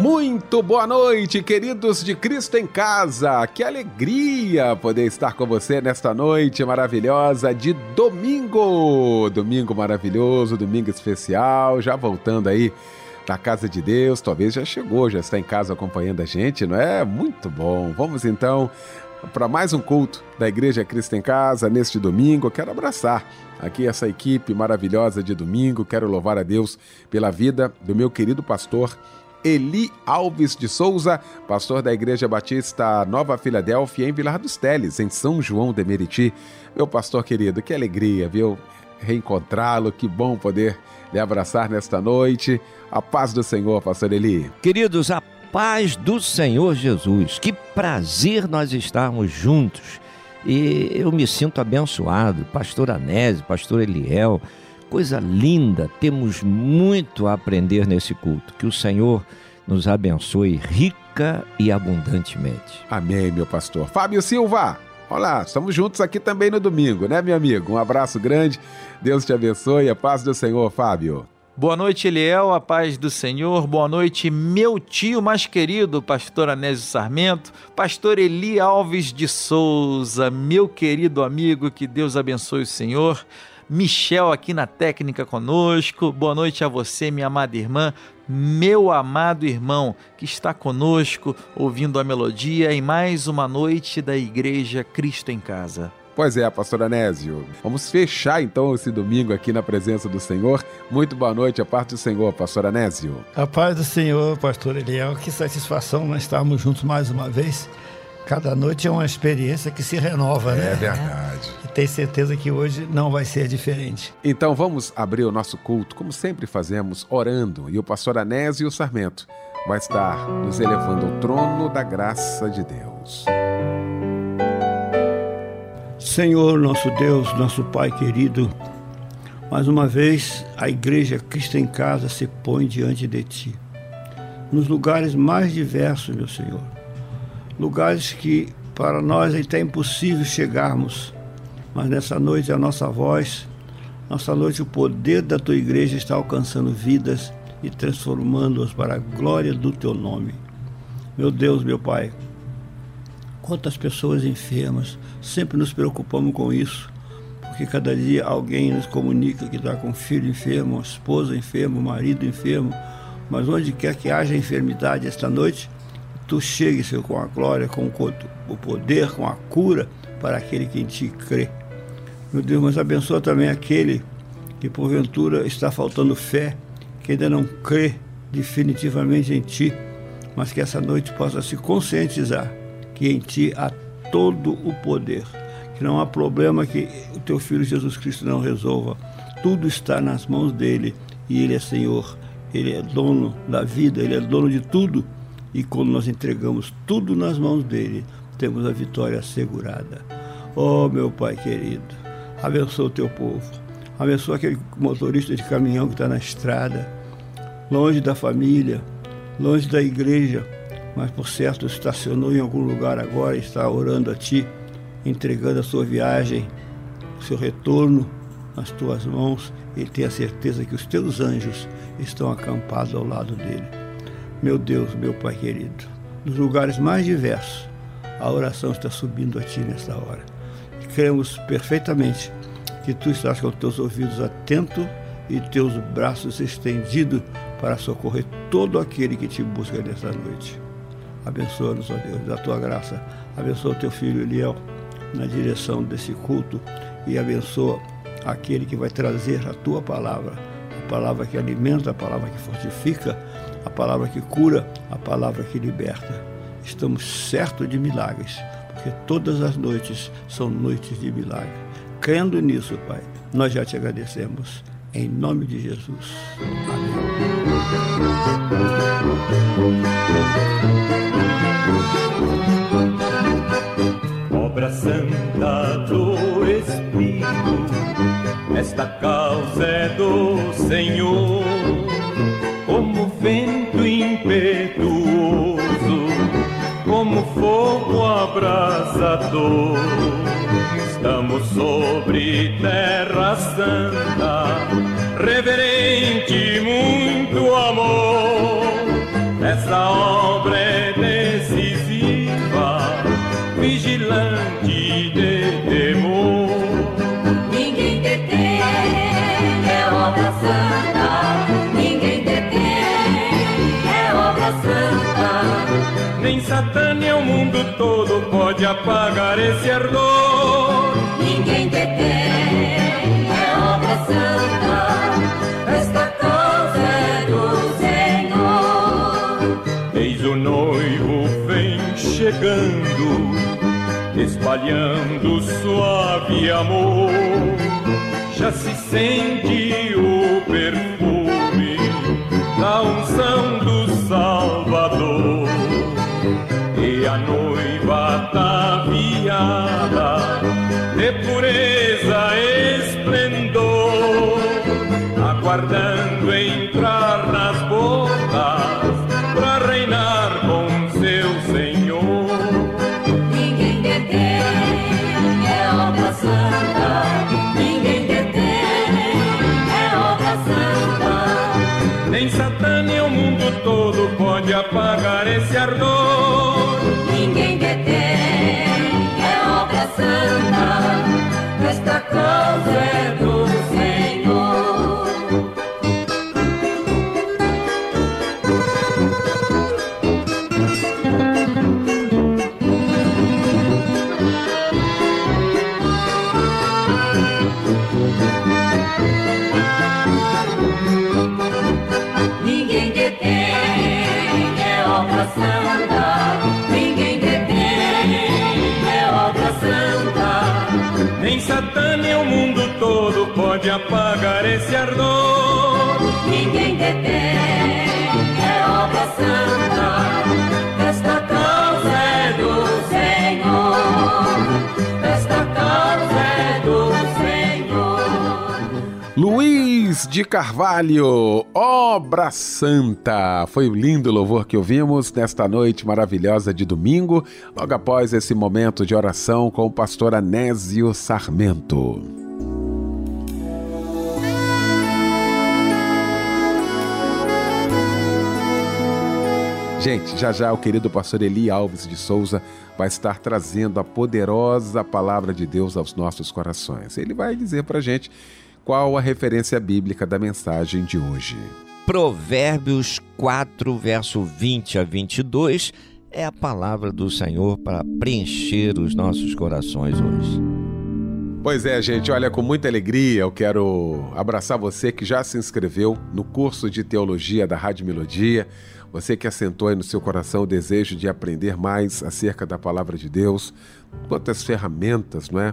Muito boa noite, queridos de Cristo em Casa. Que alegria poder estar com você nesta noite maravilhosa de domingo. Domingo maravilhoso, domingo especial, já voltando aí na casa de Deus. Talvez já chegou, já está em casa acompanhando a gente, não é? Muito bom. Vamos então para mais um culto da Igreja Cristo em Casa neste domingo. Quero abraçar aqui essa equipe maravilhosa de domingo. Quero louvar a Deus pela vida do meu querido pastor Eli Alves de Souza, pastor da Igreja Batista Nova Filadélfia, em Vilar dos Teles, em São João de Meriti. Meu pastor querido, que alegria, viu? Reencontrá-lo, que bom poder lhe abraçar nesta noite. A paz do Senhor, pastor Eli. Queridos, a paz do Senhor Jesus. Que prazer nós estarmos juntos. E eu me sinto abençoado. Pastor Anésio, pastor Eliel, Coisa linda, temos muito a aprender nesse culto. Que o Senhor nos abençoe rica e abundantemente. Amém, meu pastor. Fábio Silva, olá, estamos juntos aqui também no domingo, né, meu amigo? Um abraço grande, Deus te abençoe, a paz do Senhor, Fábio. Boa noite, Eliel, a paz do Senhor. Boa noite, meu tio mais querido, pastor Anésio Sarmento, pastor Eli Alves de Souza, meu querido amigo, que Deus abençoe o Senhor. Michel aqui na técnica conosco. Boa noite a você, minha amada irmã, meu amado irmão que está conosco ouvindo a melodia em mais uma noite da Igreja Cristo em Casa. Pois é, pastor Anésio. Vamos fechar então esse domingo aqui na presença do Senhor. Muito boa noite, a parte do Senhor, pastor Anésio. A paz do Senhor, pastor Eliel. Que satisfação nós estarmos juntos mais uma vez. Cada noite é uma experiência que se renova, é né? É verdade. E tenho certeza que hoje não vai ser diferente. Então vamos abrir o nosso culto, como sempre fazemos, orando. E o pastor Anésio Sarmento vai estar nos elevando ao trono da graça de Deus. Senhor, nosso Deus, nosso Pai querido, mais uma vez a Igreja Cristo em Casa se põe diante de Ti, nos lugares mais diversos, meu Senhor lugares que para nós é até impossível chegarmos. Mas nessa noite a nossa voz, nossa noite o poder da tua igreja está alcançando vidas e transformando-as para a glória do teu nome. Meu Deus, meu Pai, quantas pessoas enfermas, sempre nos preocupamos com isso, porque cada dia alguém nos comunica que está com um filho enfermo, uma esposa enferma, um marido enfermo, mas onde quer que haja enfermidade esta noite, tu chegues, Senhor, com a glória, com o poder, com a cura para aquele que em ti crê. Meu Deus, mas abençoa também aquele que porventura está faltando fé, que ainda não crê definitivamente em ti, mas que essa noite possa se conscientizar que em ti há todo o poder, que não há problema que o teu filho Jesus Cristo não resolva. Tudo está nas mãos dele e ele é Senhor, ele é dono da vida, ele é dono de tudo e quando nós entregamos tudo nas mãos dele, temos a vitória assegurada. Oh, meu Pai querido, abençoa o teu povo. Abençoa aquele motorista de caminhão que está na estrada, longe da família, longe da igreja, mas por certo estacionou em algum lugar agora e está orando a Ti, entregando a sua viagem, o seu retorno nas Tuas mãos. Ele tem a certeza que os Teus anjos estão acampados ao lado dele. Meu Deus, meu Pai querido, nos lugares mais diversos, a oração está subindo a Ti nesta hora. E cremos perfeitamente que Tu estás com teus ouvidos atentos e teus braços estendidos para socorrer todo aquele que te busca nesta noite. Abençoa-nos, ó Deus, da Tua graça. Abençoa o Teu filho Eliel na direção desse culto e abençoa aquele que vai trazer a Tua palavra, a palavra que alimenta, a palavra que fortifica, a palavra que cura, a palavra que liberta. Estamos certos de milagres, porque todas as noites são noites de milagre. Crendo nisso, Pai, nós já te agradecemos. Em nome de Jesus. Amém. Obra santa do Espírito Esta causa é do Senhor, como vento impetuoso, como fogo abrasador. Estamos sobre terra santa, reverente muito amor. Essa obra é decisiva, nem o mundo todo pode apagar esse ardor. Ninguém detém, é obra santa. Esta causa é do Senhor. Eis o noivo vem chegando, espalhando suave amor. Já se sente aguardando entrar nas bodas para reinar com seu Senhor. Ninguém detém, é obra santa. Ninguém detém, é obra santa. Nem Satã nem o mundo todo pode apagar esse ardor. Esse ardor. Ninguém detém, é obra santa. Esta causa é do Senhor. Esta causa é do Senhor. Luiz de Carvalho, Obra Santa. Foi o lindo louvor que ouvimos nesta noite maravilhosa de domingo, logo após esse momento de oração com o pastor Anésio Sarmento. Gente, já já o querido pastor Eli Alves de Souza vai estar trazendo a poderosa palavra de Deus aos nossos corações. Ele vai dizer pra gente qual a referência bíblica da mensagem de hoje. Provérbios 4, verso 20 a 22 é a palavra do Senhor para preencher os nossos corações hoje. Pois é, gente, olha, com muita alegria eu quero abraçar você que já se inscreveu no curso de teologia da Rádio Melodia, você que assentou aí no seu coração o desejo de aprender mais acerca da palavra de Deus, quantas ferramentas, não é?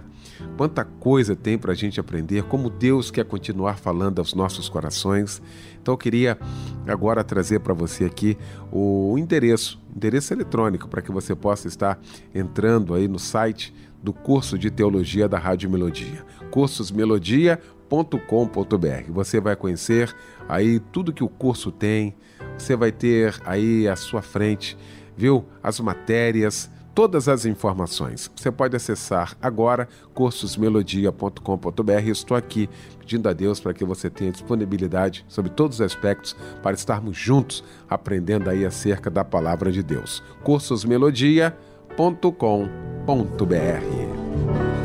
Quanta coisa tem para a gente aprender, como Deus quer continuar falando aos nossos corações. Então eu queria agora trazer para você aqui o endereço, endereço eletrônico, para que você possa estar entrando aí no site do curso de teologia da Rádio Melodia, cursosmelodia.com.br. Você vai conhecer aí tudo que o curso tem, você vai ter aí à sua frente, viu, as matérias, todas as informações. Você pode acessar agora cursosmelodia.com.br. Estou aqui pedindo a Deus para que você tenha disponibilidade sobre todos os aspectos para estarmos juntos aprendendo aí acerca da palavra de Deus. cursosmelodia.com.br.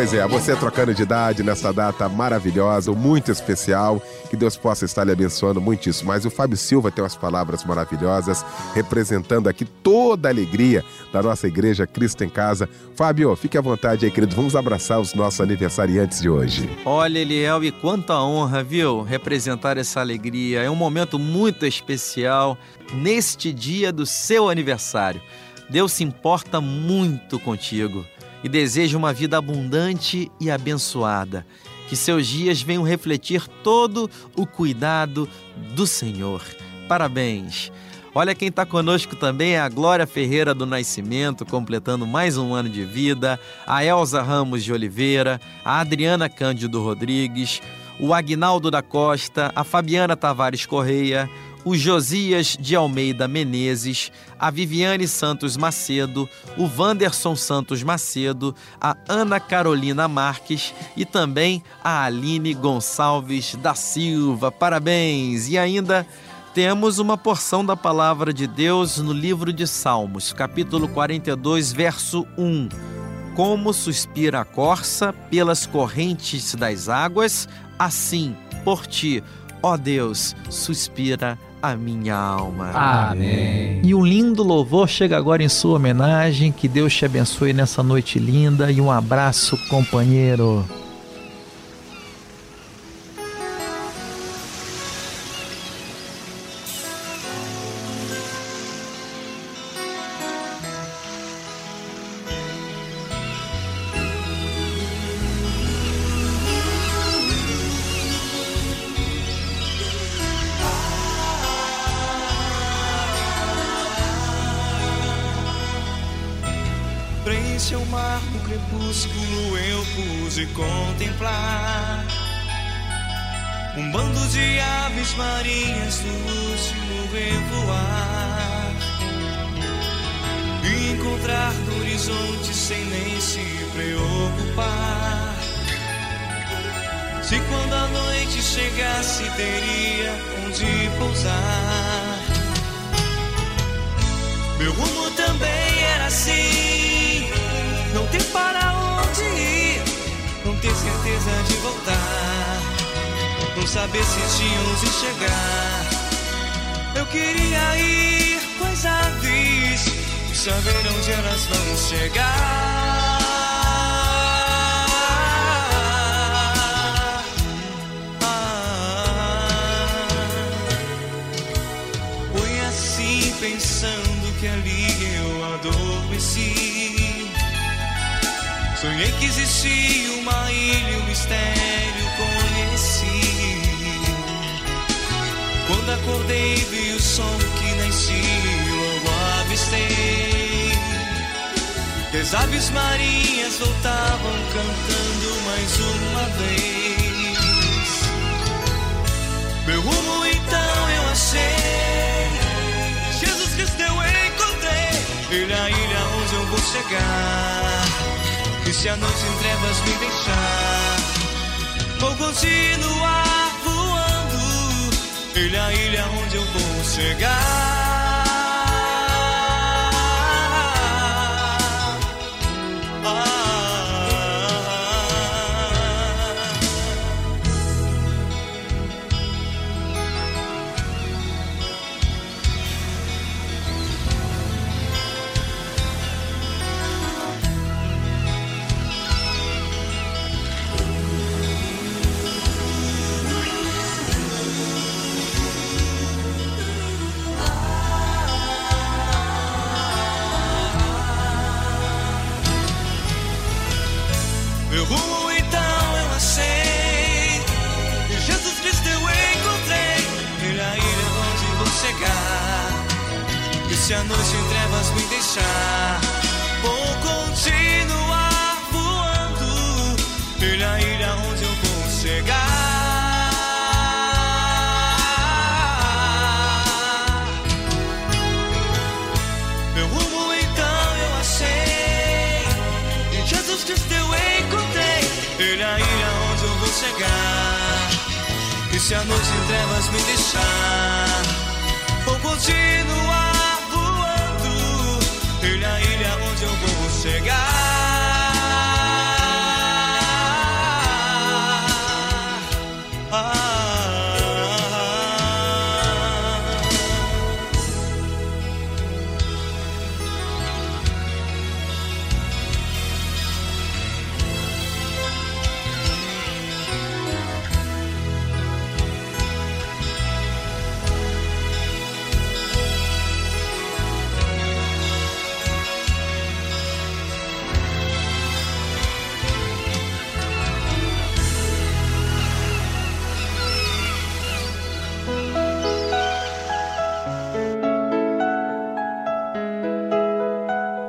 Pois é, você trocando de idade nessa data maravilhosa, muito especial, que Deus possa estar lhe abençoando muitíssimo. Mas o Fábio Silva tem umas palavras maravilhosas, representando aqui toda a alegria da nossa igreja Cristo em Casa. Fábio, fique à vontade aí, querido, vamos abraçar os nossos aniversariantes de hoje. Olha, Eliel, e quanta honra, viu? Representar essa alegria. É um momento muito especial neste dia do seu aniversário. Deus se importa muito contigo e deseja uma vida abundante e abençoada. Que seus dias venham refletir todo o cuidado do Senhor. Parabéns! Olha quem está conosco também é a Glória Ferreira do Nascimento, completando mais um ano de vida, a Elza Ramos de Oliveira, a Adriana Cândido Rodrigues, o Agnaldo da Costa, a Fabiana Tavares Correia, o Josias de Almeida Menezes, a Viviane Santos Macedo, o Wanderson Santos Macedo, a Ana Carolina Marques e também a Aline Gonçalves da Silva. Parabéns! E ainda temos uma porção da palavra de Deus no livro de Salmos, capítulo 42, verso 1. Como suspira a corça pelas correntes das águas, assim por ti, ó Deus, suspira a minha alma. Amém. E um lindo louvor chega agora em sua homenagem. Que Deus te abençoe nessa noite linda e um abraço, companheiro. O mar do crepúsculo eu pude contemplar. Um bando de aves marinhas no último revoar E encontrar no horizonte sem nem se preocupar. Se quando a noite chegasse teria onde pousar. Meu rumo também era assim Não ter para onde ir. Não ter certeza de voltar. Não saber se tinha onde chegar. Eu queria ir com as aves E saber onde elas vão chegar. Ah, Foi assim pensando que ali eu adormeci. Sonhei que existia uma ilha, um mistério conheci. Quando acordei, vi o som que nasci, logo avistei. As aves marinhas voltavam cantando mais uma vez. Meu rumo então eu achei. Jesus Cristo eu encontrei. Ele é a ilha onde eu vou chegar. E se a noite em trevas me deixar, vou continuar voando. É a ilha onde eu vou chegar.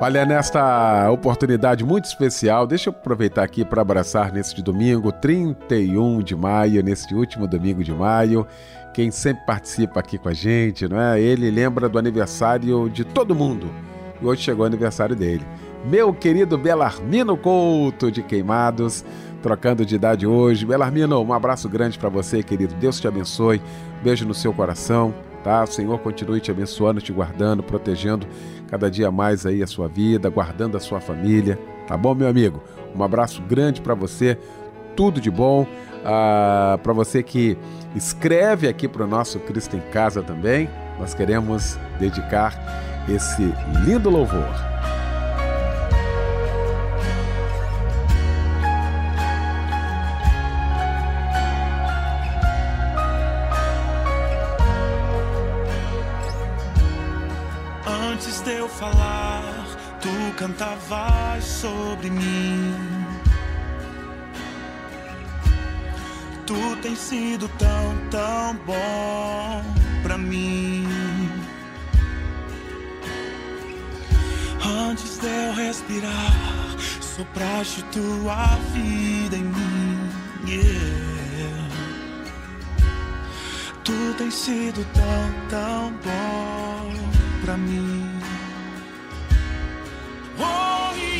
Olha, nesta oportunidade muito especial, deixa eu aproveitar aqui para abraçar neste domingo, 31 de maio, neste último domingo de maio, quem sempre participa aqui com a gente, não é? Ele lembra do aniversário de todo mundo. E hoje chegou o aniversário dele. Meu querido Belarmino Couto de Queimados, trocando de idade hoje. Belarmino, um abraço grande para você, querido. Deus te abençoe. Beijo no seu coração, tá? O Senhor continue te abençoando, te guardando, protegendo cada dia mais aí a sua vida, guardando a sua família, tá bom, meu amigo? Um abraço grande para você, tudo de bom. Ah, para você que escreve aqui para o nosso Cristo em Casa também, nós queremos dedicar esse lindo louvor. Cantavas sobre mim. Tu tens sido tão, tão bom pra mim. Antes de eu respirar, sopraste tua vida em mim. Yeah. Tu tens sido tão, tão bom pra mim. Oh,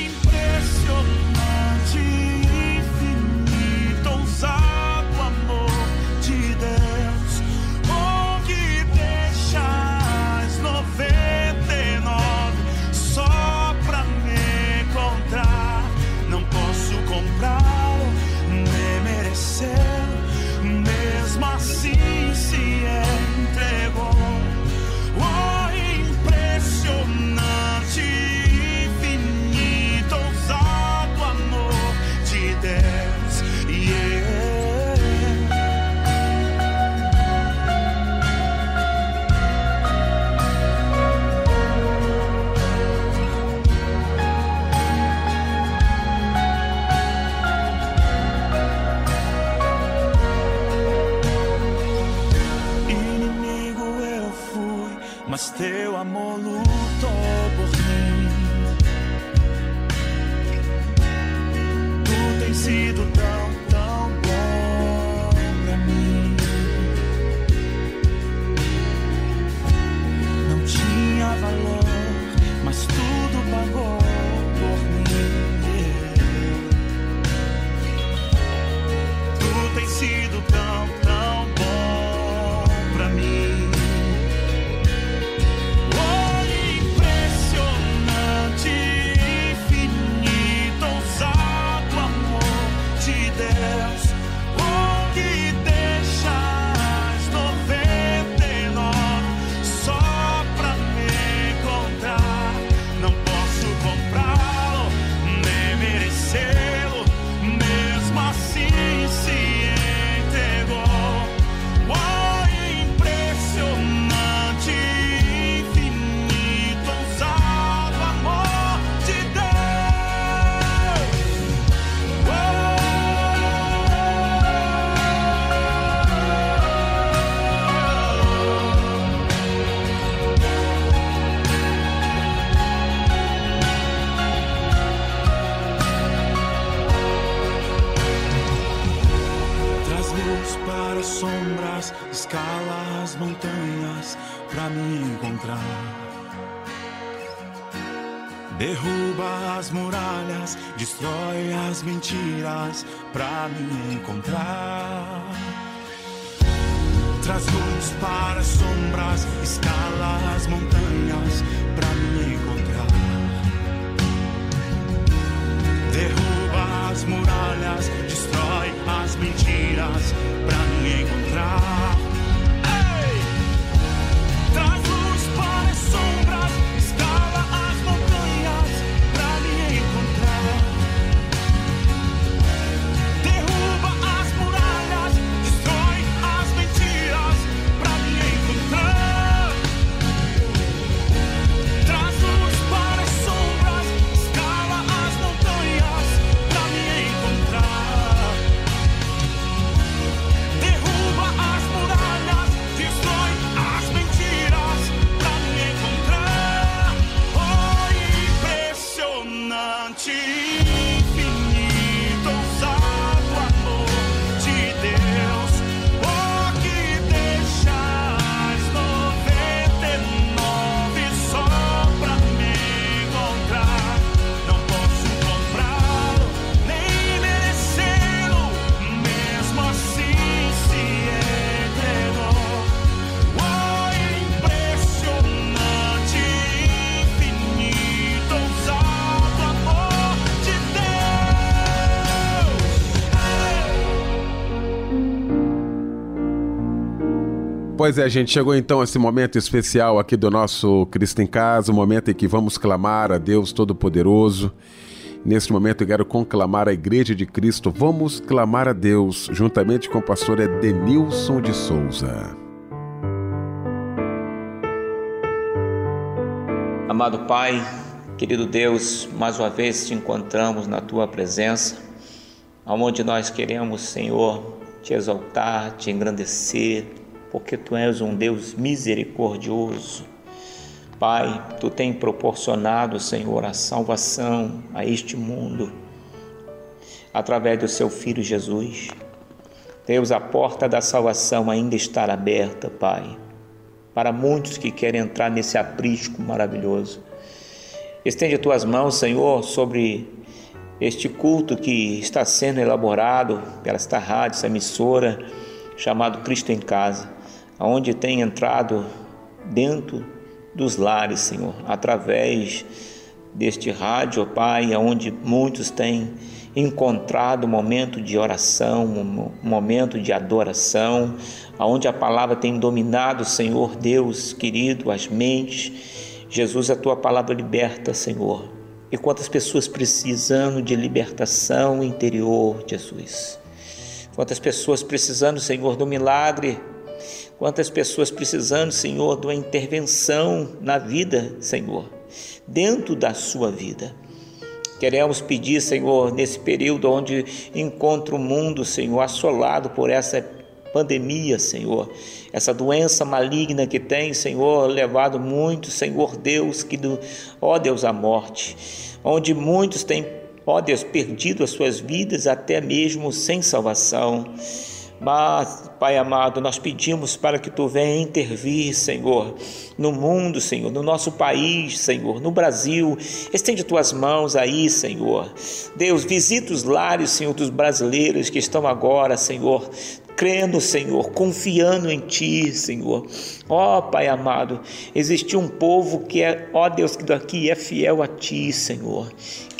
Pois é, gente, chegou então esse momento especial aqui do nosso Cristo em Casa, o momento em que vamos clamar a Deus Todo-Poderoso. Neste momento eu quero conclamar a Igreja de Cristo. Vamos clamar a Deus juntamente com o pastor Edenilson de Souza. Amado Pai, querido Deus, mais uma vez te encontramos na tua presença, aonde nós queremos, Senhor, te exaltar, te engrandecer, porque tu és um Deus misericordioso. Pai, tu tem proporcionado, Senhor, a salvação a este mundo através do seu filho Jesus. Deus, a porta da salvação ainda está aberta, Pai, para muitos que querem entrar nesse aprisco maravilhoso. Estende tuas mãos, Senhor, sobre este culto que está sendo elaborado pela esta rádio, essa emissora, chamado Cristo em Casa, onde tem entrado dentro dos lares, Senhor, através deste rádio, Pai, onde muitos têm encontrado momento de oração, um momento de adoração, onde a palavra tem dominado, Senhor Deus querido, as mentes. Jesus, a tua palavra liberta, Senhor. E quantas pessoas precisando de libertação interior, Jesus. Quantas pessoas precisando, Senhor, do milagre. Quantas pessoas precisando, Senhor, de uma intervenção na vida, Senhor, dentro da sua vida. Queremos pedir, Senhor, nesse período onde encontra o mundo, Senhor, assolado por essa pandemia, Senhor, essa doença maligna que tem, Senhor, levado muitos, Senhor Deus, que do, ó Deus, a morte, onde muitos têm, ó Deus, perdido as suas vidas até mesmo sem salvação. Mas, Pai amado, nós pedimos para que tu venha intervir, Senhor, no mundo, Senhor, no nosso país, Senhor, no Brasil. Estende tuas mãos aí, Senhor. Deus, visita os lares, Senhor, dos brasileiros que estão agora, Senhor, crendo, Senhor, confiando em Ti, Senhor. Ó oh, Pai amado, existe um povo que é, ó oh, Deus, que daqui é fiel a Ti, Senhor,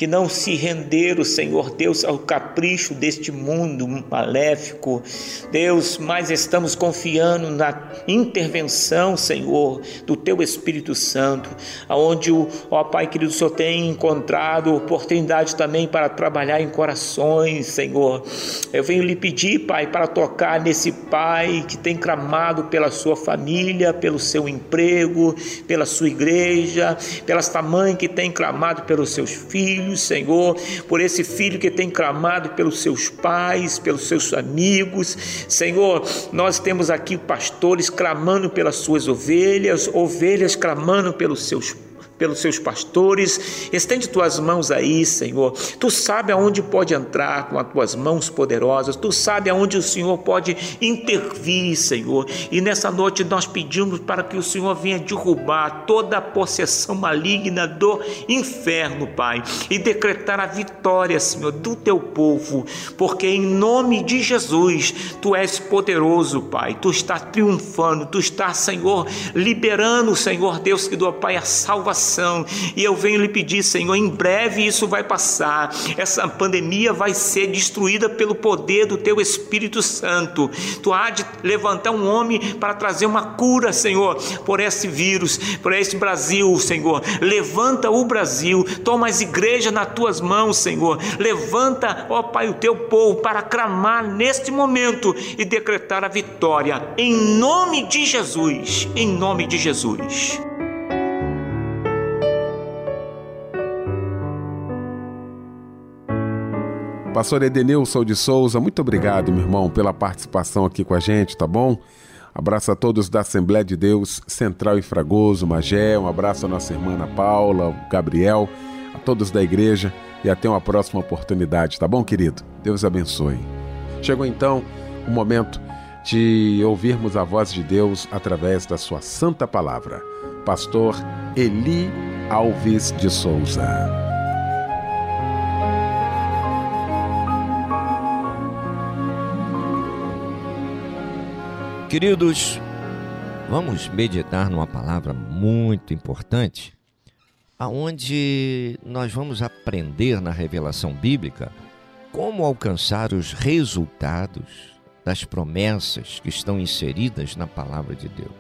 que não se renderam, Senhor Deus, ao capricho deste mundo maléfico. Deus, mas estamos confiando na intervenção, Senhor, do Teu Espírito Santo, aonde o, ó Pai querido, o Senhor tem encontrado oportunidade também para trabalhar em corações, Senhor. Eu venho lhe pedir, Pai, para tocar nesse pai que tem clamado pela sua família, pelo seu emprego, pela sua igreja, pela esta mãe que tem clamado pelos seus filhos, Senhor, por esse filho que tem clamado pelos seus pais, pelos seus amigos. Senhor, nós temos aqui pastores clamando pelas suas ovelhas, ovelhas clamando pelos seus pelos seus pastores. Estende tuas mãos aí, Senhor. Tu sabe aonde pode entrar com as tuas mãos poderosas. Tu sabe aonde o Senhor pode intervir, Senhor. E nessa noite nós pedimos para que o Senhor venha derrubar toda a possessão maligna do inferno, Pai, e decretar a vitória, Senhor, do teu povo, porque em nome de Jesus, tu és poderoso, Pai. Tu estás triunfando, tu estás, Senhor, liberando, Senhor Deus, que do Pai a salvação e eu venho lhe pedir, Senhor, em breve isso vai passar. Essa pandemia vai ser destruída pelo poder do teu Espírito Santo. Tu há de levantar um homem para trazer uma cura, Senhor, por esse vírus, por esse Brasil, Senhor. Levanta o Brasil, toma as igrejas nas tuas mãos, Senhor. Levanta, ó Pai, o teu povo para clamar neste momento e decretar a vitória em nome de Jesus. Em nome de Jesus. Pastor Edenilson de Souza, muito obrigado, meu irmão, pela participação aqui com a gente, tá bom? Abraço a todos da Assembleia de Deus Central e Fragoso, Magé, um abraço à nossa irmã Paula, Gabriel, a todos da igreja e até uma próxima oportunidade, tá bom, querido? Deus abençoe. Chegou então o momento de ouvirmos a voz de Deus através da sua santa palavra. Pastor Eli Alves de Souza. Queridos, vamos meditar numa palavra muito importante, aonde nós vamos aprender na revelação bíblica como alcançar os resultados das promessas que estão inseridas na palavra de Deus.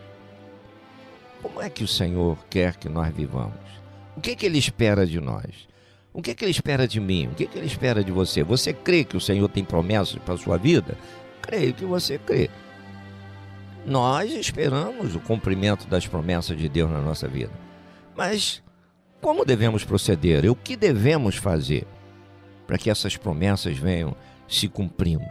Como é que o Senhor quer que nós vivamos? O que, é que Ele espera de nós? O que, é que Ele espera de mim? O que, é que Ele espera de você? Você crê que o Senhor tem promessas para a sua vida? Creio que você crê. Nós esperamos o cumprimento das promessas de Deus na nossa vida. Mas como devemos proceder? E o que devemos fazer para que essas promessas venham se cumprindo?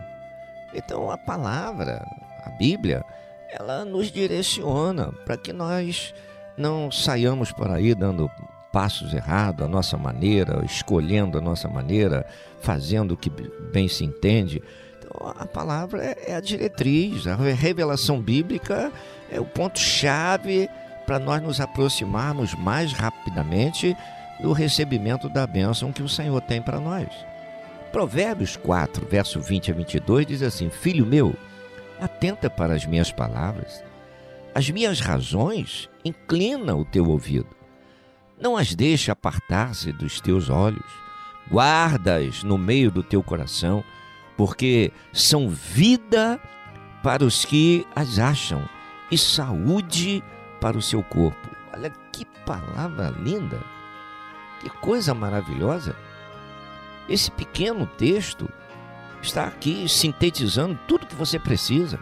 Então a palavra, a Bíblia, ela nos direciona para que nós não saiamos por aí dando passos errados, a nossa maneira, escolhendo a nossa maneira, fazendo o que bem se entende. A palavra é, é a diretriz, a revelação bíblica é o ponto-chave para nós nos aproximarmos mais rapidamente do recebimento da bênção que o Senhor tem para nós. Provérbios 4, verso 20 a 22 diz assim: Filho meu, atenta para as minhas palavras, as minhas razões inclina o teu ouvido. Não as deixe apartar-se dos teus olhos, guardas no meio do teu coração, porque são vida para os que as acham e saúde para o seu corpo. Olha que palavra linda, que coisa maravilhosa. Esse pequeno texto está aqui sintetizando tudo que você precisa.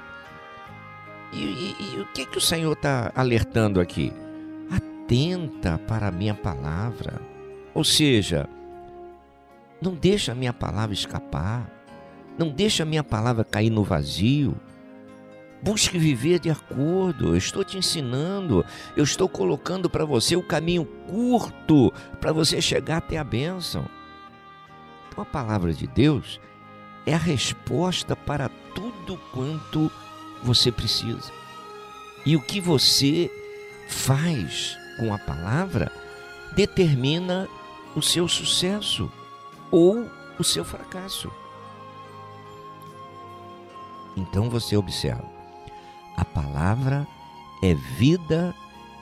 E, e, e o que, que o Senhor está alertando aqui? Atenta para a minha palavra. Ou seja, não deixa a minha palavra escapar. Não deixa a minha palavra cair no vazio. Busque viver de acordo. Eu estou te ensinando. Eu estou colocando para você o caminho curto para você chegar até a bênção. Então a palavra de Deus é a resposta para tudo quanto você precisa. E o que você faz com a palavra determina o seu sucesso ou o seu fracasso. Então você observa: a palavra é vida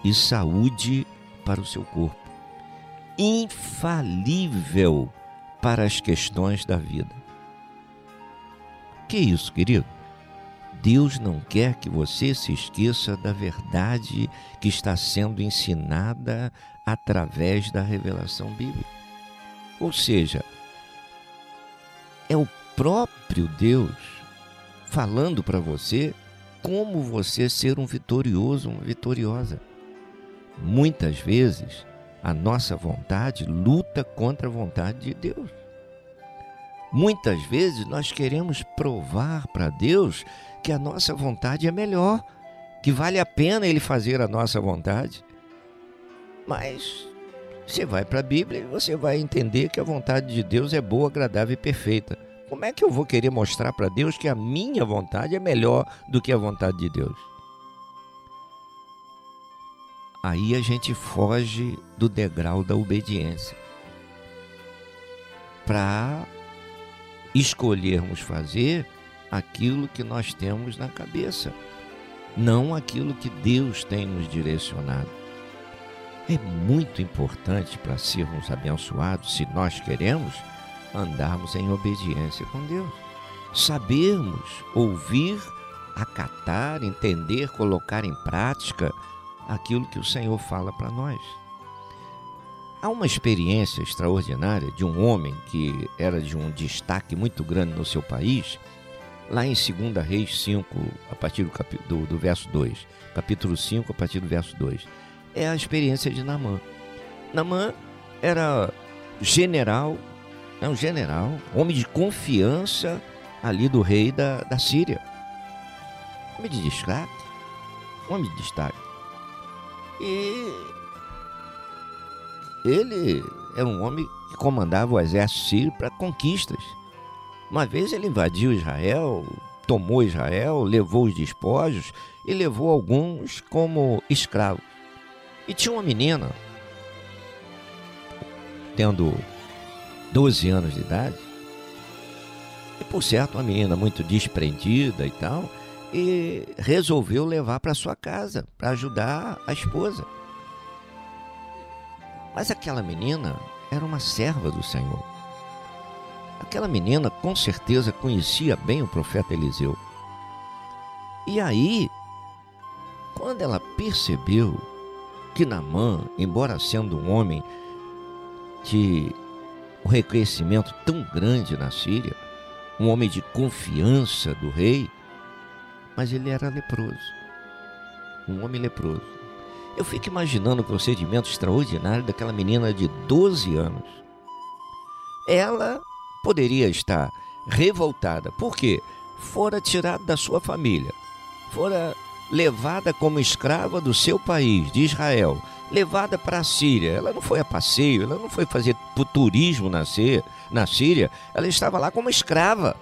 e saúde para o seu corpo, infalível para as questões da vida. Que isso, querido? Deus não quer que você se esqueça da verdade que está sendo ensinada através da revelação bíblica. Ou seja, é o próprio Deus falando para você como você ser um vitorioso, uma vitoriosa. Muitas vezes, a nossa vontade luta contra a vontade de Deus. Muitas vezes nós queremos provar para Deus que a nossa vontade é melhor, que vale a pena Ele fazer a nossa vontade. Mas você vai para a Bíblia e você vai entender que a vontade de Deus é boa, agradável e perfeita. Como é que eu vou querer mostrar para Deus que a minha vontade é melhor do que a vontade de Deus? Aí a gente foge do degrau da obediência para escolhermos fazer aquilo que nós temos na cabeça, não aquilo que Deus tem nos direcionado. É muito importante para sermos abençoados, se nós queremos, andarmos em obediência com Deus. Sabermos ouvir, acatar, entender, colocar em prática aquilo que o Senhor fala para nós. Há uma experiência extraordinária de um homem que era de um destaque muito grande no seu país, lá em 2 Reis 5, a partir do, do, do verso 2. Capítulo 5, a partir do verso 2. É a experiência de Namã. Namã era general, é um general, homem de confiança ali do rei da, da Síria. Homem de destaque. Homem de destaque. E ele era um homem que comandava o exército sírio para conquistas. Uma vez ele invadiu Israel, tomou Israel, levou os despojos e levou alguns como escravos. E tinha uma menina, tendo 12 anos de idade, e por certo uma menina muito desprendida e tal, e resolveu levar para sua casa para ajudar a esposa. Mas aquela menina era uma serva do Senhor. Aquela menina com certeza conhecia bem o profeta Eliseu. E aí, quando ela percebeu que Namã, embora sendo um homem de um reconhecimento tão grande na Síria, um homem de confiança do rei, mas ele era leproso. Um homem leproso. Eu fico imaginando o procedimento extraordinário daquela menina de 12 anos. Ela poderia estar revoltada. Por quê? Fora tirada da sua família. Fora levada como escrava do seu país, de Israel, levada para a Síria. Ela não foi a passeio, ela não foi fazer turismo na, na Síria, ela estava lá como escrava.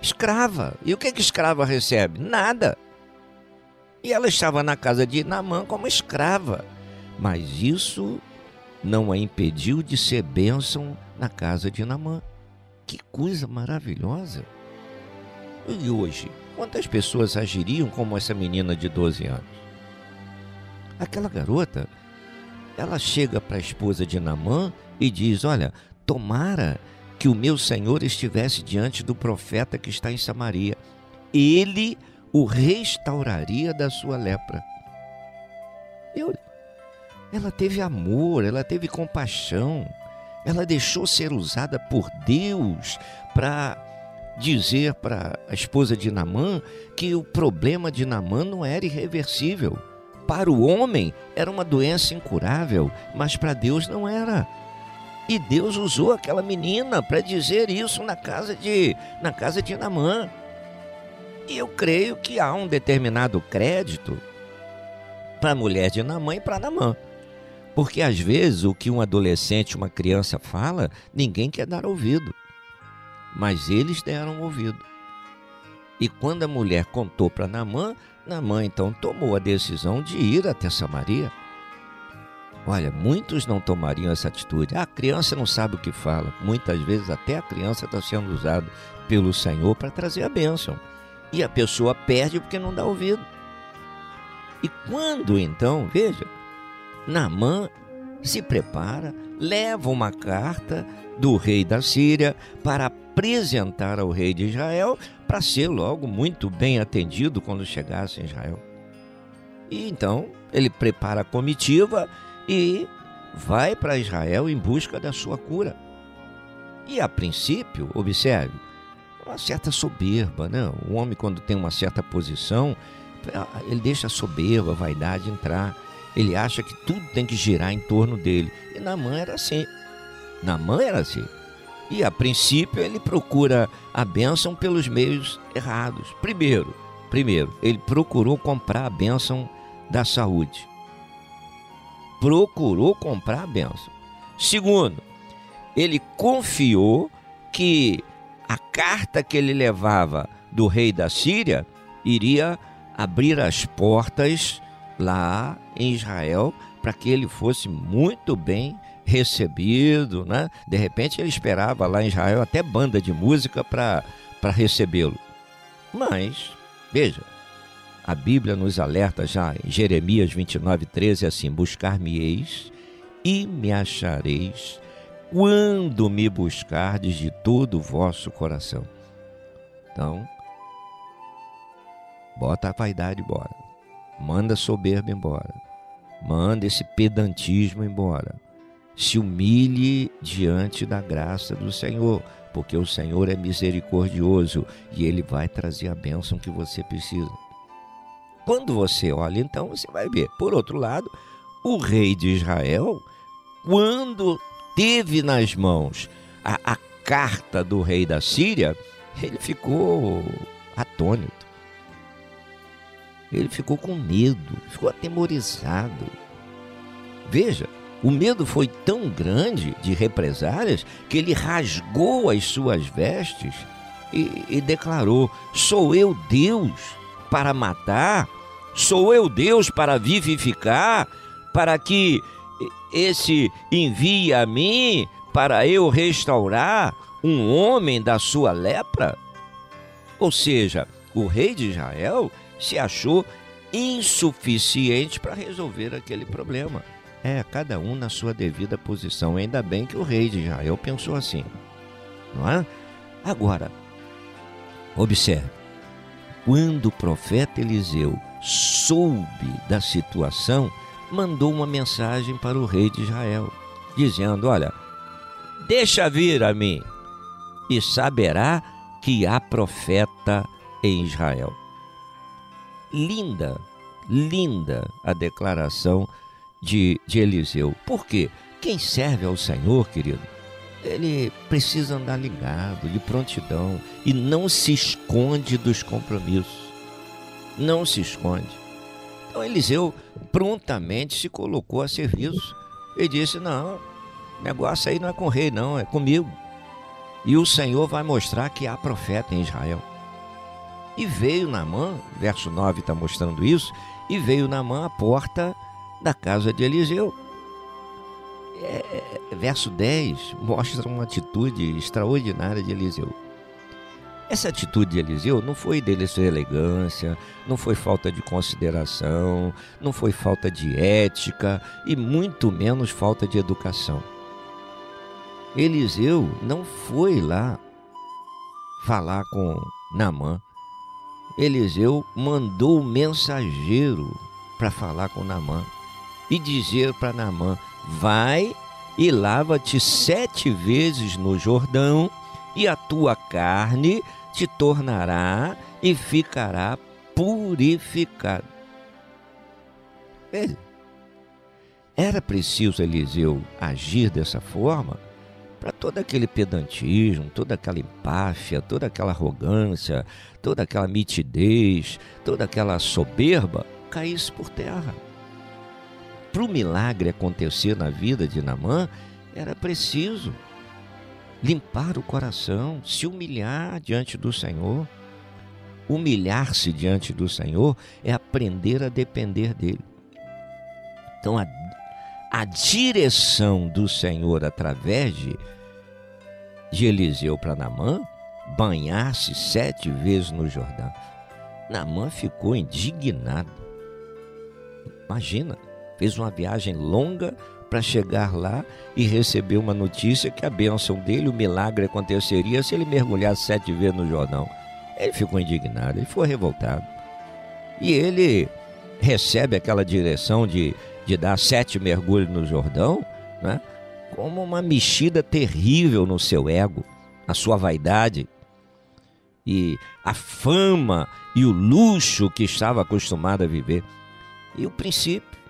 Escrava. E o que, que escrava recebe? Nada. E ela estava na casa de Namã como escrava. Mas isso não a impediu de ser bênção na casa de Namã. Que coisa maravilhosa! E hoje, quantas pessoas agiriam como essa menina de 12 anos? Aquela garota, ela chega para a esposa de Namã e diz: Olha, tomara que o meu senhor estivesse diante do profeta que está em Samaria. Ele o restauraria da sua lepra. Eu, ela teve amor, ela teve compaixão, ela deixou ser usada por Deus para dizer para a esposa de Namã que o problema de Namã não era irreversível para o homem era uma doença incurável, mas para Deus não era. E Deus usou aquela menina para dizer isso na casa de na casa de Namã. E eu creio que há um determinado crédito para a mulher de Namã e para Namã. Porque às vezes o que um adolescente, uma criança fala, ninguém quer dar ouvido. Mas eles deram ouvido. E quando a mulher contou para Namã, Namã então tomou a decisão de ir até Samaria. Olha, muitos não tomariam essa atitude. a criança não sabe o que fala. Muitas vezes até a criança está sendo usada pelo Senhor para trazer a bênção. E a pessoa perde porque não dá ouvido. E quando então, veja, Namã se prepara, leva uma carta do rei da Síria para apresentar ao rei de Israel para ser logo muito bem atendido quando chegasse em Israel. E então ele prepara a comitiva e vai para Israel em busca da sua cura. E a princípio, observe, uma certa soberba, né? O homem quando tem uma certa posição, ele deixa a soberba, a vaidade entrar. Ele acha que tudo tem que girar em torno dele. E na mãe era assim. Na mãe era assim. E a princípio ele procura a bênção pelos meios errados. Primeiro, primeiro, ele procurou comprar a bênção da saúde. Procurou comprar a bênção. Segundo, ele confiou que a carta que ele levava do rei da Síria iria abrir as portas lá em Israel para que ele fosse muito bem recebido, né? De repente ele esperava lá em Israel até banda de música para recebê-lo. Mas, veja, a Bíblia nos alerta já em Jeremias 29, 13 assim: Buscar-me-eis e me achareis quando me buscardes de todo o vosso coração. Então, bota a vaidade embora, manda a soberba embora, manda esse pedantismo embora se humilhe diante da graça do Senhor, porque o Senhor é misericordioso e ele vai trazer a bênção que você precisa. Quando você olha, então você vai ver. Por outro lado, o rei de Israel, quando teve nas mãos a, a carta do rei da Síria, ele ficou atônito. Ele ficou com medo, ficou atemorizado. Veja, o medo foi tão grande de represálias que ele rasgou as suas vestes e, e declarou: Sou eu Deus para matar? Sou eu Deus para vivificar? Para que esse envie a mim para eu restaurar um homem da sua lepra? Ou seja, o rei de Israel se achou insuficiente para resolver aquele problema. É, cada um na sua devida posição. Ainda bem que o rei de Israel pensou assim. Não é? Agora, observe. quando o profeta Eliseu soube da situação, mandou uma mensagem para o rei de Israel, dizendo: Olha, deixa vir a mim, e saberá que há profeta em Israel. Linda, linda a declaração de, de Eliseu. Por quê? Quem serve ao Senhor, querido, ele precisa andar ligado, de prontidão, e não se esconde dos compromissos. Não se esconde. Então Eliseu prontamente se colocou a serviço e disse: Não, negócio aí não é com o rei, não, é comigo. E o Senhor vai mostrar que há profeta em Israel. E veio Naamã, verso 9 está mostrando isso, e veio Naamã à porta da casa de Eliseu. É, verso 10 mostra uma atitude extraordinária de Eliseu. Essa atitude de Eliseu não foi dele sua elegância, não foi falta de consideração, não foi falta de ética e muito menos falta de educação. Eliseu não foi lá falar com Namã. Eliseu mandou o mensageiro para falar com Namã e dizer para Namã: vai e lava-te sete vezes no Jordão, e a tua carne te tornará e ficará purificado. Veja, era preciso Eliseu agir dessa forma para todo aquele pedantismo, toda aquela empáfia, toda aquela arrogância, toda aquela mitidez, toda aquela soberba caísse por terra. Para o milagre acontecer na vida de Namã, era preciso limpar o coração, se humilhar diante do Senhor. Humilhar-se diante do Senhor é aprender a depender dele. Então, a, a direção do Senhor através de, de Eliseu para Namã, banhar-se sete vezes no Jordão. Namã ficou indignado. Imagina, fez uma viagem longa para chegar lá e receber uma notícia que a bênção dele, o milagre aconteceria se ele mergulhasse sete vezes no Jordão. Ele ficou indignado, ele foi revoltado. E ele recebe aquela direção de, de dar sete mergulhos no Jordão, né? como uma mexida terrível no seu ego, na sua vaidade. E a fama e o luxo que estava acostumado a viver. E o princípio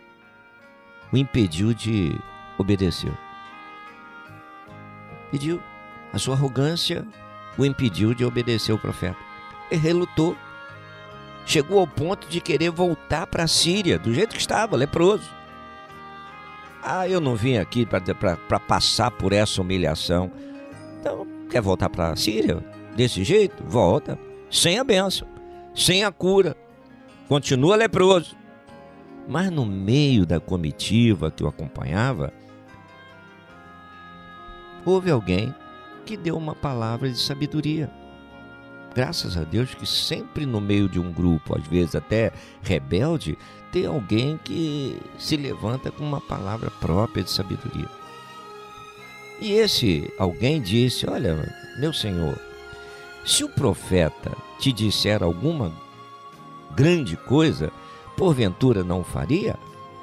o impediu de obedecer. Pediu. A sua arrogância o impediu de obedecer o profeta. Ele relutou. Chegou ao ponto de querer voltar para a Síria, do jeito que estava, leproso. Ah, eu não vim aqui para passar por essa humilhação. Então, quer voltar para a Síria? Desse jeito? Volta. Sem a bênção, sem a cura. Continua leproso. Mas no meio da comitiva que o acompanhava, houve alguém que deu uma palavra de sabedoria. Graças a Deus que sempre no meio de um grupo, às vezes até rebelde, tem alguém que se levanta com uma palavra própria de sabedoria. E esse alguém disse: Olha, meu senhor, se o profeta te disser alguma grande coisa, porventura não faria?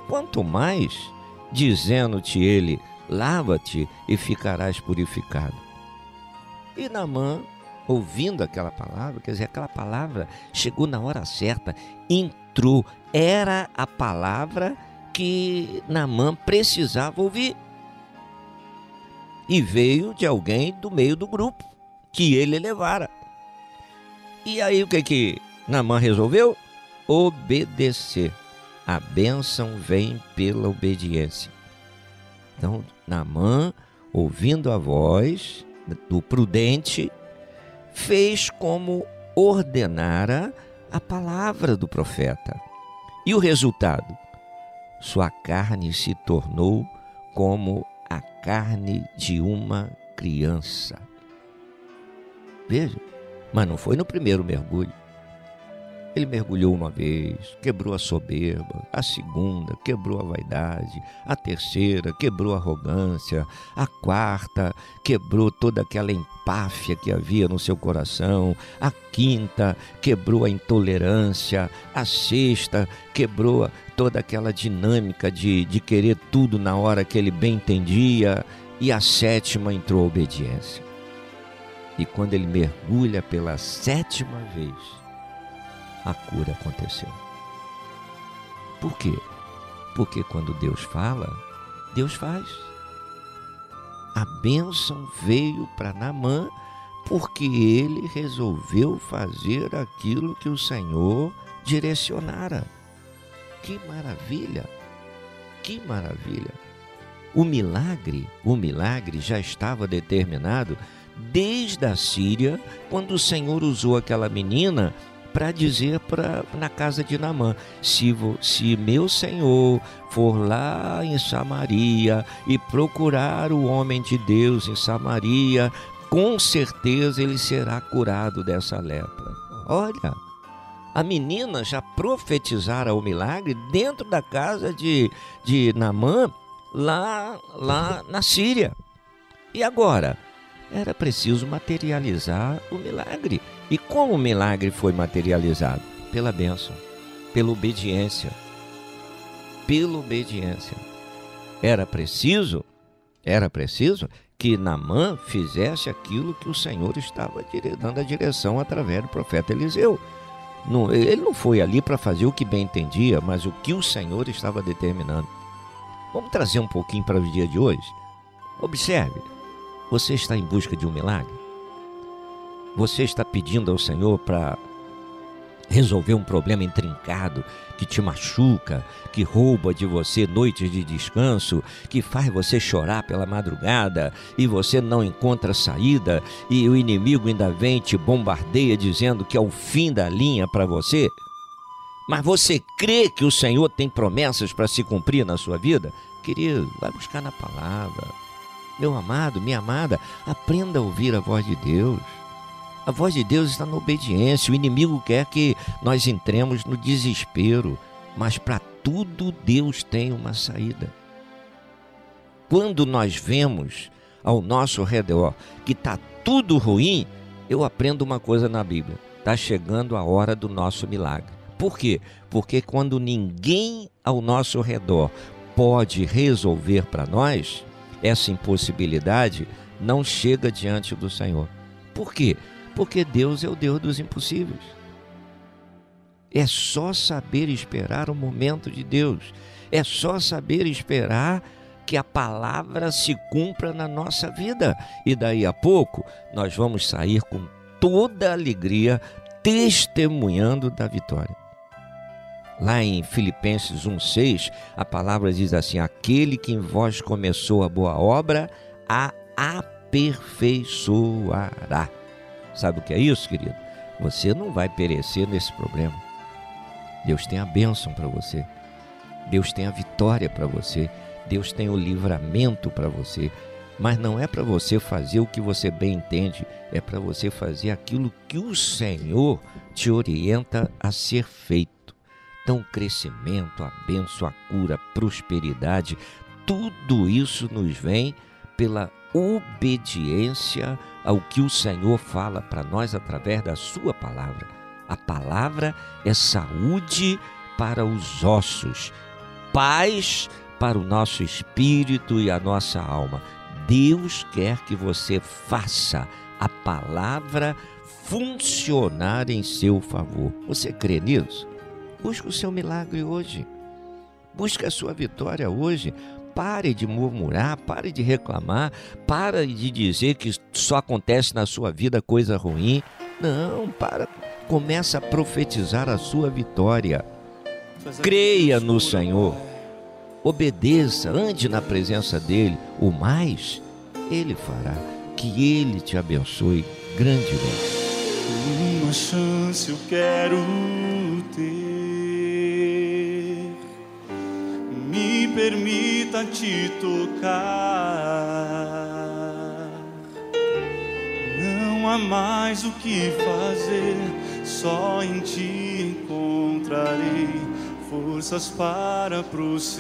Quanto mais, dizendo-te ele, lava-te e ficarás purificado. E Namã, ouvindo aquela palavra, quer dizer, aquela palavra chegou na hora certa, entrou, era a palavra que Namã precisava ouvir. E veio de alguém do meio do grupo, que ele levara. E aí o que que Namã resolveu? Obedecer. A bênção vem pela obediência. Então, Naamã, ouvindo a voz do prudente, fez como ordenara a palavra do profeta. E o resultado? Sua carne se tornou como a carne de uma criança. Veja, mas não foi no primeiro mergulho. Ele mergulhou uma vez, quebrou a soberba, a segunda, quebrou a vaidade, a terceira, quebrou a arrogância, a quarta, quebrou toda aquela empáfia que havia no seu coração, a quinta, quebrou a intolerância, a sexta, quebrou toda aquela dinâmica de, de querer tudo na hora que ele bem entendia, e a sétima entrou a obediência. E quando ele mergulha pela sétima vez, a cura aconteceu. Por quê? Porque quando Deus fala, Deus faz. A bênção veio para Namã porque ele resolveu fazer aquilo que o Senhor direcionara. Que maravilha! Que maravilha! O milagre, o milagre já estava determinado desde a Síria, quando o Senhor usou aquela menina para dizer para na casa de Namã: se, se meu senhor for lá em Samaria e procurar o homem de Deus em Samaria, com certeza ele será curado dessa lepra. Olha, a menina já profetizara o milagre dentro da casa de, de Namã, lá, lá na Síria. E agora? Era preciso materializar o milagre. E como o milagre foi materializado? Pela bênção, pela obediência. Pela obediência. Era preciso, era preciso que Namã fizesse aquilo que o Senhor estava dando a direção através do profeta Eliseu. Não, ele não foi ali para fazer o que bem entendia, mas o que o Senhor estava determinando. Vamos trazer um pouquinho para o dia de hoje? Observe, você está em busca de um milagre? Você está pedindo ao Senhor para resolver um problema intrincado que te machuca, que rouba de você noites de descanso, que faz você chorar pela madrugada e você não encontra saída e o inimigo ainda vem te bombardeia dizendo que é o fim da linha para você? Mas você crê que o Senhor tem promessas para se cumprir na sua vida? Querido, vai buscar na palavra. Meu amado, minha amada, aprenda a ouvir a voz de Deus. A voz de Deus está na obediência. O inimigo quer que nós entremos no desespero, mas para tudo Deus tem uma saída. Quando nós vemos ao nosso redor que está tudo ruim, eu aprendo uma coisa na Bíblia: está chegando a hora do nosso milagre. Por quê? Porque quando ninguém ao nosso redor pode resolver para nós, essa impossibilidade não chega diante do Senhor. Por quê? Porque Deus é o Deus dos impossíveis. É só saber esperar o momento de Deus. É só saber esperar que a palavra se cumpra na nossa vida. E daí a pouco nós vamos sair com toda a alegria, testemunhando da vitória. Lá em Filipenses 1,6, a palavra diz assim: Aquele que em vós começou a boa obra, a aperfeiçoará. Sabe o que é isso, querido? Você não vai perecer nesse problema. Deus tem a bênção para você. Deus tem a vitória para você. Deus tem o livramento para você. Mas não é para você fazer o que você bem entende, é para você fazer aquilo que o Senhor te orienta a ser feito. Então, o crescimento, a bênção, a cura, a prosperidade, tudo isso nos vem pela obediência ao que o Senhor fala para nós através da Sua palavra. A palavra é saúde para os ossos, paz para o nosso espírito e a nossa alma. Deus quer que você faça a palavra funcionar em seu favor. Você crê nisso? Busque o seu milagre hoje. Busque a sua vitória hoje. Pare de murmurar, pare de reclamar, pare de dizer que só acontece na sua vida coisa ruim. Não, para. Começa a profetizar a sua vitória. Creia no Senhor. Obedeça, ande na presença dele. O mais, ele fará. Que ele te abençoe grandemente. Uma chance eu quero ter. permita te tocar. Não há mais o que fazer, só em ti encontrarei forças para prosseguir.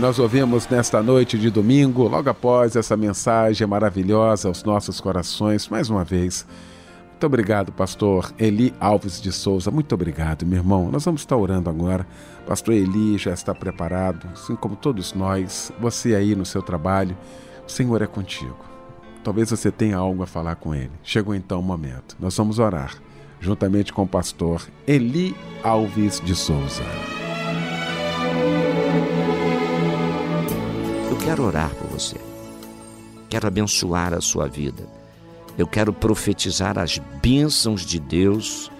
nós ouvimos nesta noite de domingo, logo após essa mensagem maravilhosa aos nossos corações, mais uma vez. Muito obrigado, pastor Eli Alves de Souza. Muito obrigado, meu irmão. Nós vamos estar orando agora. Pastor Eli já está preparado, assim como todos nós. Você aí no seu trabalho, o Senhor é contigo. Talvez você tenha algo a falar com ele. Chegou então o momento. Nós vamos orar juntamente com o pastor Eli Alves de Souza. Quero orar por você. Quero abençoar a sua vida. Eu quero profetizar as bênçãos de Deus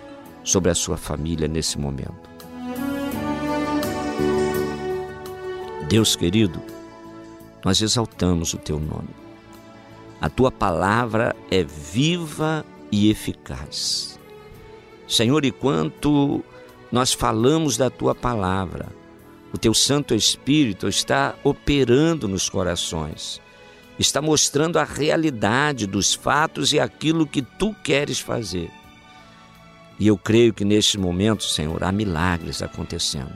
sobre a sua família nesse momento. Deus querido, nós exaltamos o teu nome. A tua palavra é viva e eficaz. Senhor, e quanto nós falamos da tua palavra, o teu Santo Espírito está operando nos corações, está mostrando a realidade dos fatos e aquilo que tu queres fazer. E eu creio que neste momento, Senhor, há milagres acontecendo.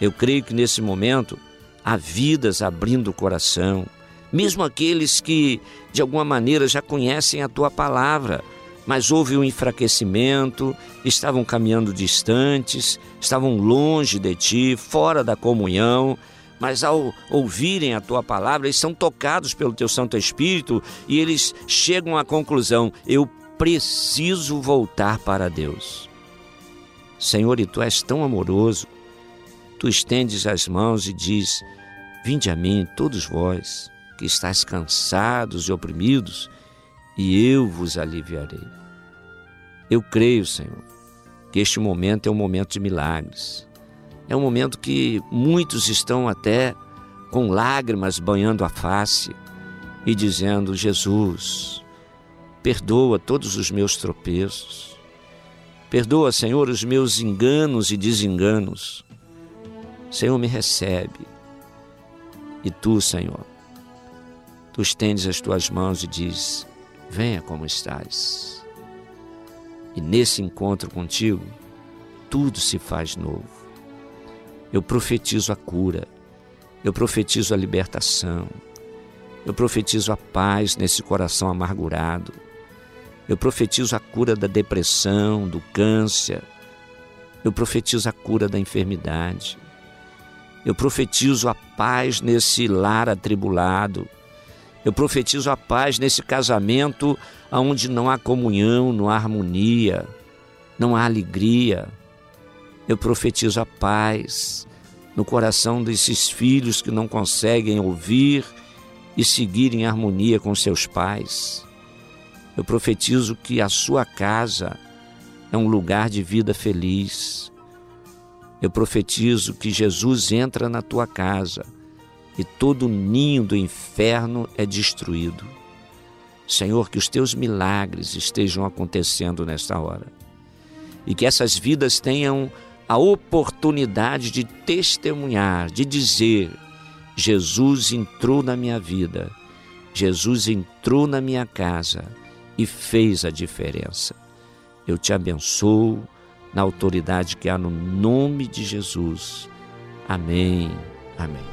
Eu creio que nesse momento há vidas abrindo o coração, mesmo aqueles que de alguma maneira já conhecem a tua palavra, mas houve um enfraquecimento, estavam caminhando distantes, estavam longe de ti, fora da comunhão, mas ao ouvirem a tua palavra, eles são tocados pelo teu Santo Espírito e eles chegam à conclusão: eu preciso voltar para Deus. Senhor, e tu és tão amoroso, tu estendes as mãos e diz: Vinde a mim, todos vós que estáis cansados e oprimidos, e eu vos aliviarei. Eu creio, Senhor, que este momento é um momento de milagres. É um momento que muitos estão até com lágrimas banhando a face e dizendo: Jesus, perdoa todos os meus tropeços. Perdoa, Senhor, os meus enganos e desenganos. Senhor, me recebe. E tu, Senhor, tu estendes as tuas mãos e diz: Venha como estás. E nesse encontro contigo, tudo se faz novo. Eu profetizo a cura, eu profetizo a libertação, eu profetizo a paz nesse coração amargurado, eu profetizo a cura da depressão, do câncer, eu profetizo a cura da enfermidade, eu profetizo a paz nesse lar atribulado. Eu profetizo a paz nesse casamento onde não há comunhão, não há harmonia, não há alegria. Eu profetizo a paz no coração desses filhos que não conseguem ouvir e seguir em harmonia com seus pais. Eu profetizo que a sua casa é um lugar de vida feliz, eu profetizo que Jesus entra na tua casa e todo ninho do inferno é destruído. Senhor, que os teus milagres estejam acontecendo nesta hora e que essas vidas tenham a oportunidade de testemunhar, de dizer: Jesus entrou na minha vida, Jesus entrou na minha casa e fez a diferença. Eu te abençoo na autoridade que há no nome de Jesus. Amém. Amém.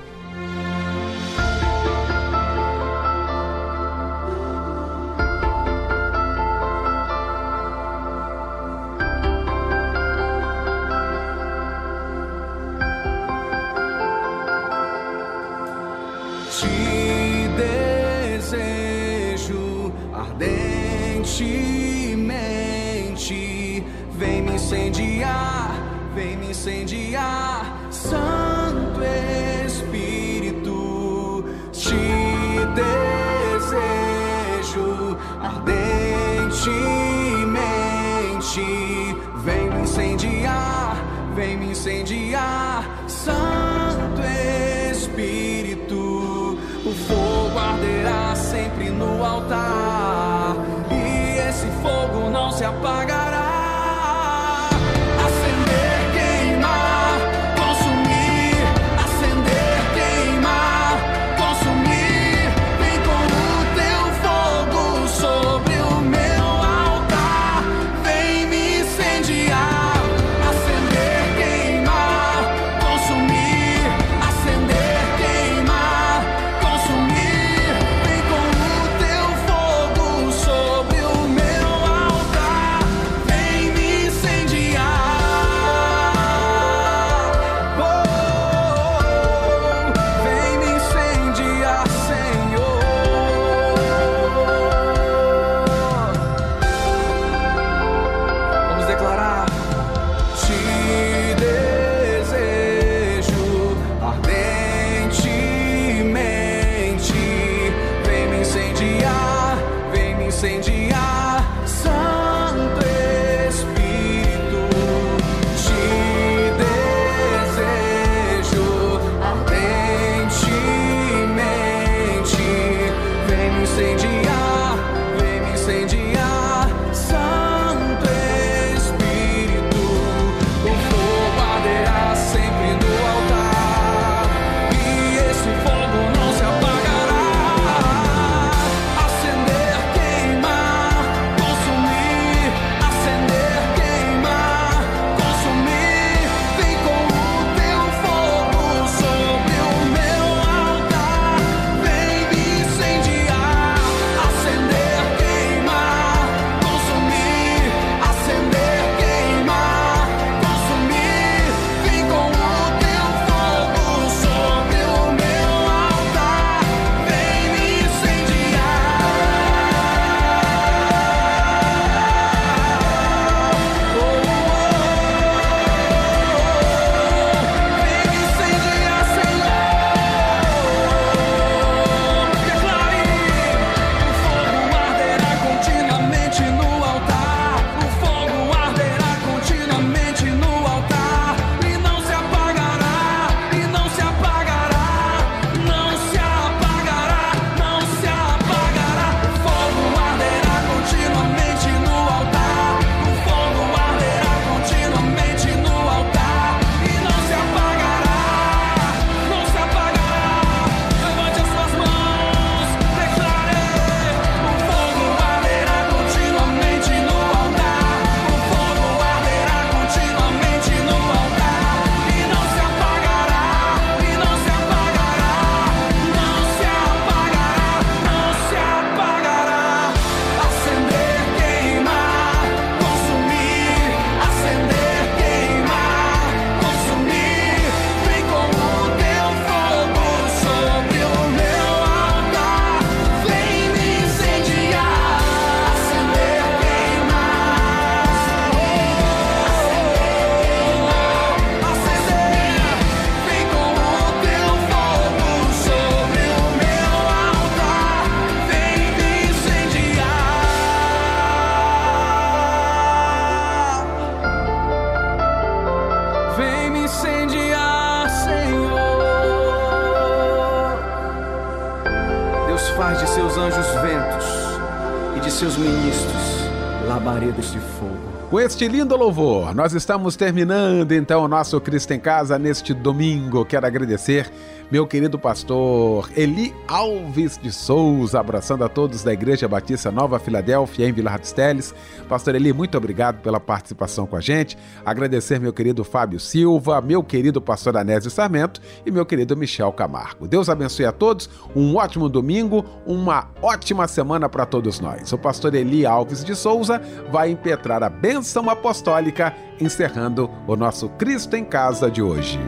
Fogo. Com este lindo louvor, nós estamos terminando então o nosso Cristo em Casa neste domingo. Quero agradecer meu querido pastor Eli Alves de Souza, abraçando a todos da Igreja Batista Nova Filadélfia, em Vila dos Teles. Pastor Eli, muito obrigado pela participação com a gente. Agradecer meu querido Fábio Silva, meu querido pastor Anésio Sarmento e meu querido Michel Camargo. Deus abençoe a todos, um ótimo domingo, uma ótima semana para todos nós. O pastor Eli Alves de Souza vai impetrar a bênção apostólica, encerrando o nosso Cristo em Casa de hoje.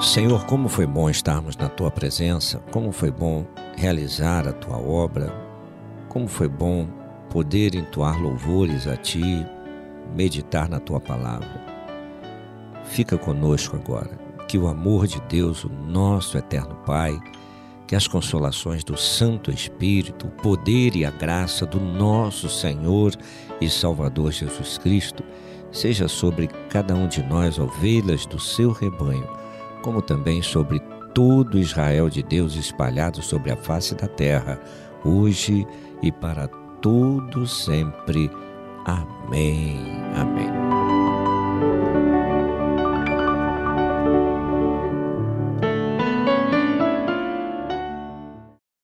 Senhor, como foi bom estarmos na tua presença, como foi bom realizar a tua obra, como foi bom poder entoar louvores a ti, meditar na tua palavra. Fica conosco agora, que o amor de Deus, o nosso eterno Pai, que as consolações do Santo Espírito, o poder e a graça do nosso Senhor e Salvador Jesus Cristo, seja sobre cada um de nós, ovelhas do seu rebanho como também sobre todo Israel de Deus espalhado sobre a face da terra, hoje e para todo sempre. Amém. Amém.